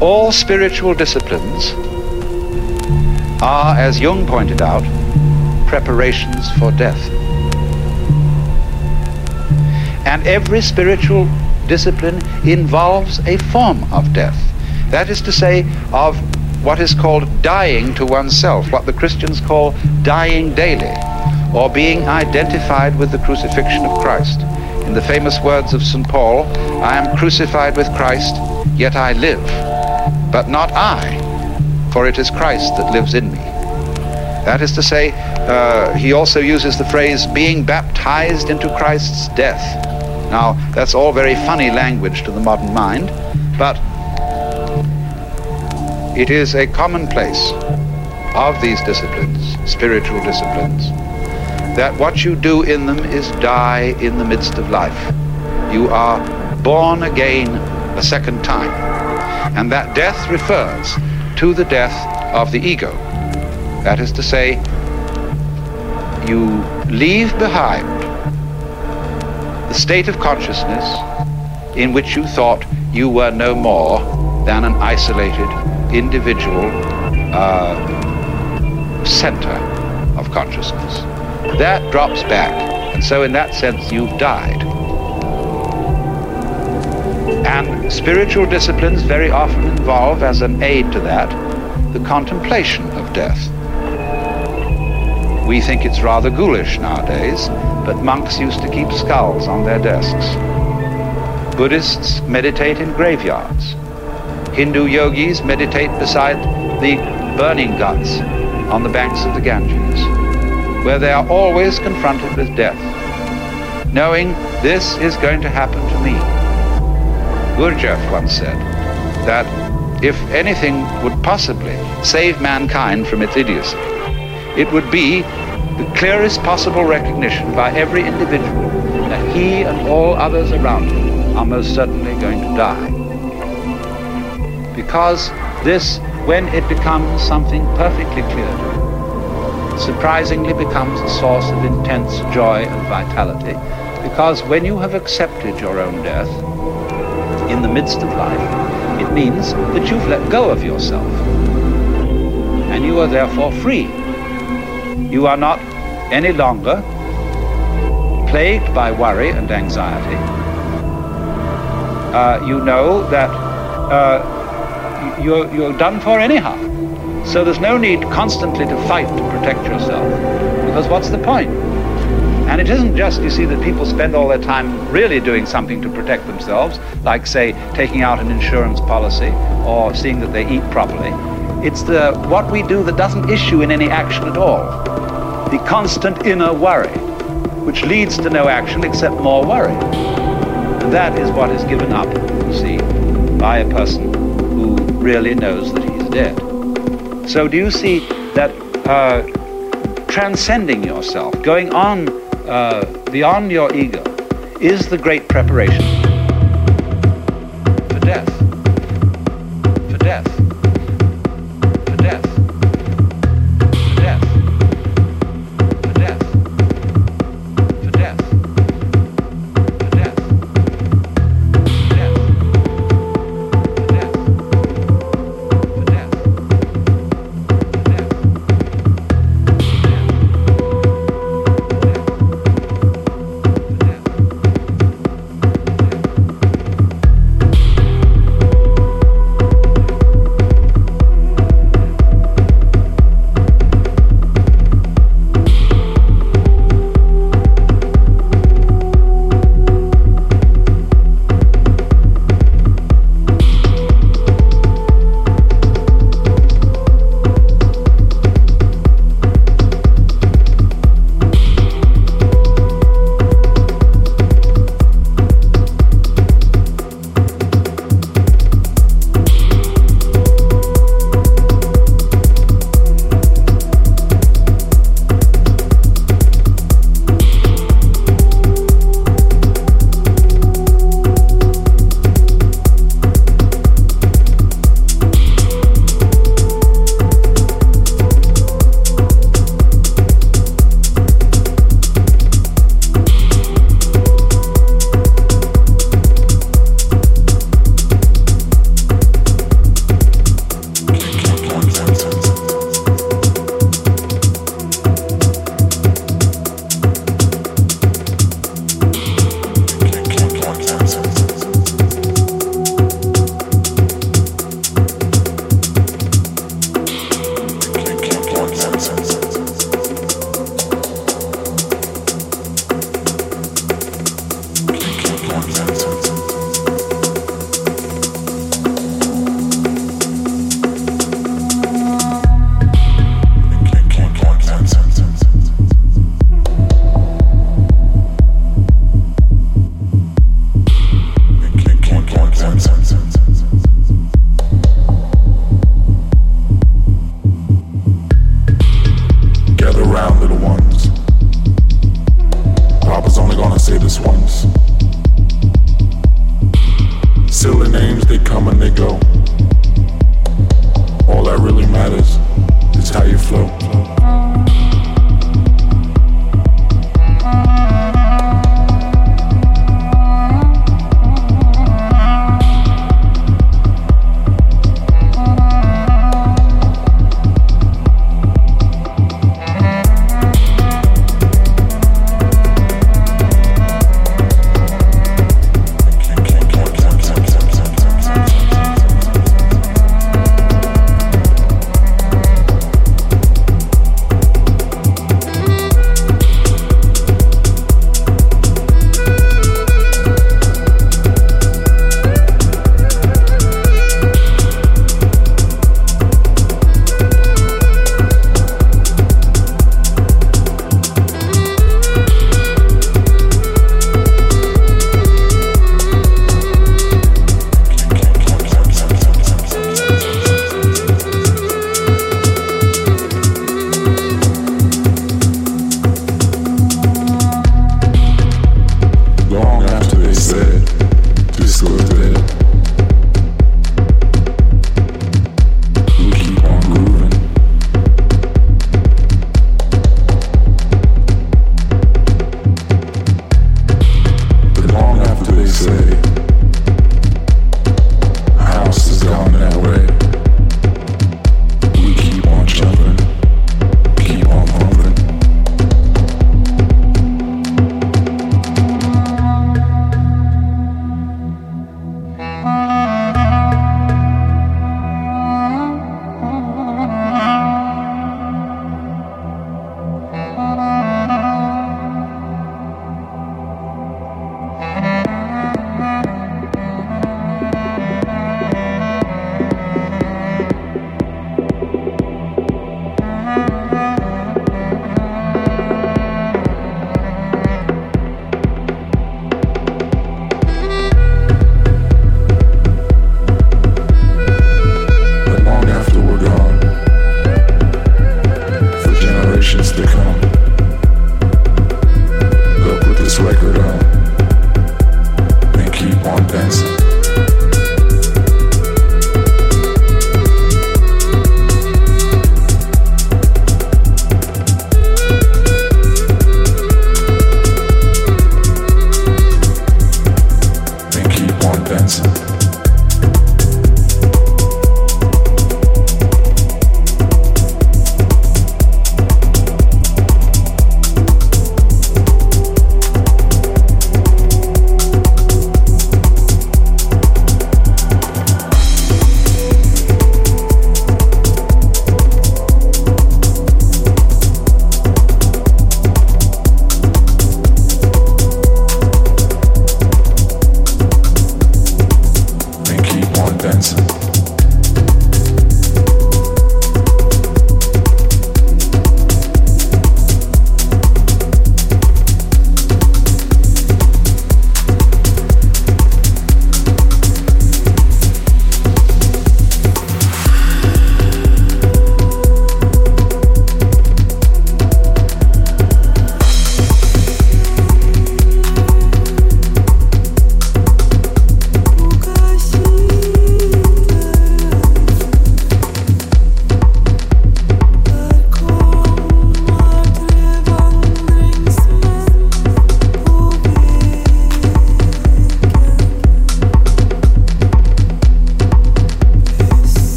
all spiritual disciplines are, as Jung pointed out, preparations for death. And every spiritual discipline involves a form of death. That is to say, of what is called dying to oneself, what the Christians call dying daily, or being identified with the crucifixion of Christ. In the famous words of St. Paul, I am crucified with Christ, yet I live, but not I, for it is Christ that lives in me. That is to say, uh, he also uses the phrase being baptized into Christ's death. Now, that's all very funny language to the modern mind, but it is a commonplace of these disciplines, spiritual disciplines, that what you do in them is die in the midst of life. You are born again a second time. And that death refers to the death of the ego. That is to say, you leave behind the state of consciousness in which you thought you were no more than an isolated individual uh, center of consciousness. That drops back, and so in that sense you've died. And spiritual disciplines very often involve, as an aid to that, the contemplation of death. We think it's rather ghoulish nowadays, but monks used to keep skulls on their desks. Buddhists meditate in graveyards. Hindu yogis meditate beside the burning ghats on the banks of the Ganges, where they are always confronted with death, knowing this is going to happen to me. Gurdjieff once said that if anything would possibly save mankind from its idiocy, it would be the clearest possible recognition by every individual that he and all others around him are most certainly going to die. Because this, when it becomes something perfectly clear to you, surprisingly becomes a source of intense joy and vitality. Because when you have accepted your own death in the midst of life, it means that you've let go of yourself. And you are therefore free you are not any longer plagued by worry and anxiety. Uh, you know that uh, you're, you're done for anyhow. So there's no need constantly to fight to protect yourself. Because what's the point? And it isn't just, you see, that people spend all their time really doing something to protect themselves, like, say, taking out an insurance policy or seeing that they eat properly. It's the what we do that doesn't issue in any action at all. The constant inner worry, which leads to no action except more worry. And that is what is given up, you see, by a person who really knows that he's dead. So do you see that uh, transcending yourself, going on uh, beyond your ego, is the great preparation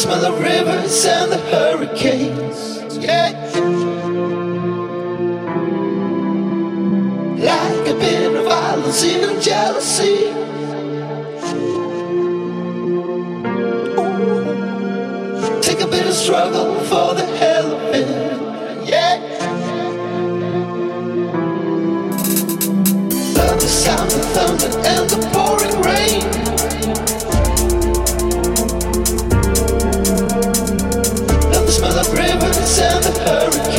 smell the rivers and the hurricanes. Yeah. Like a bit of violence, even jealousy. Ooh. Take a bit of struggle for the hell of it. Yeah. Love the sound of thunder and the hurry.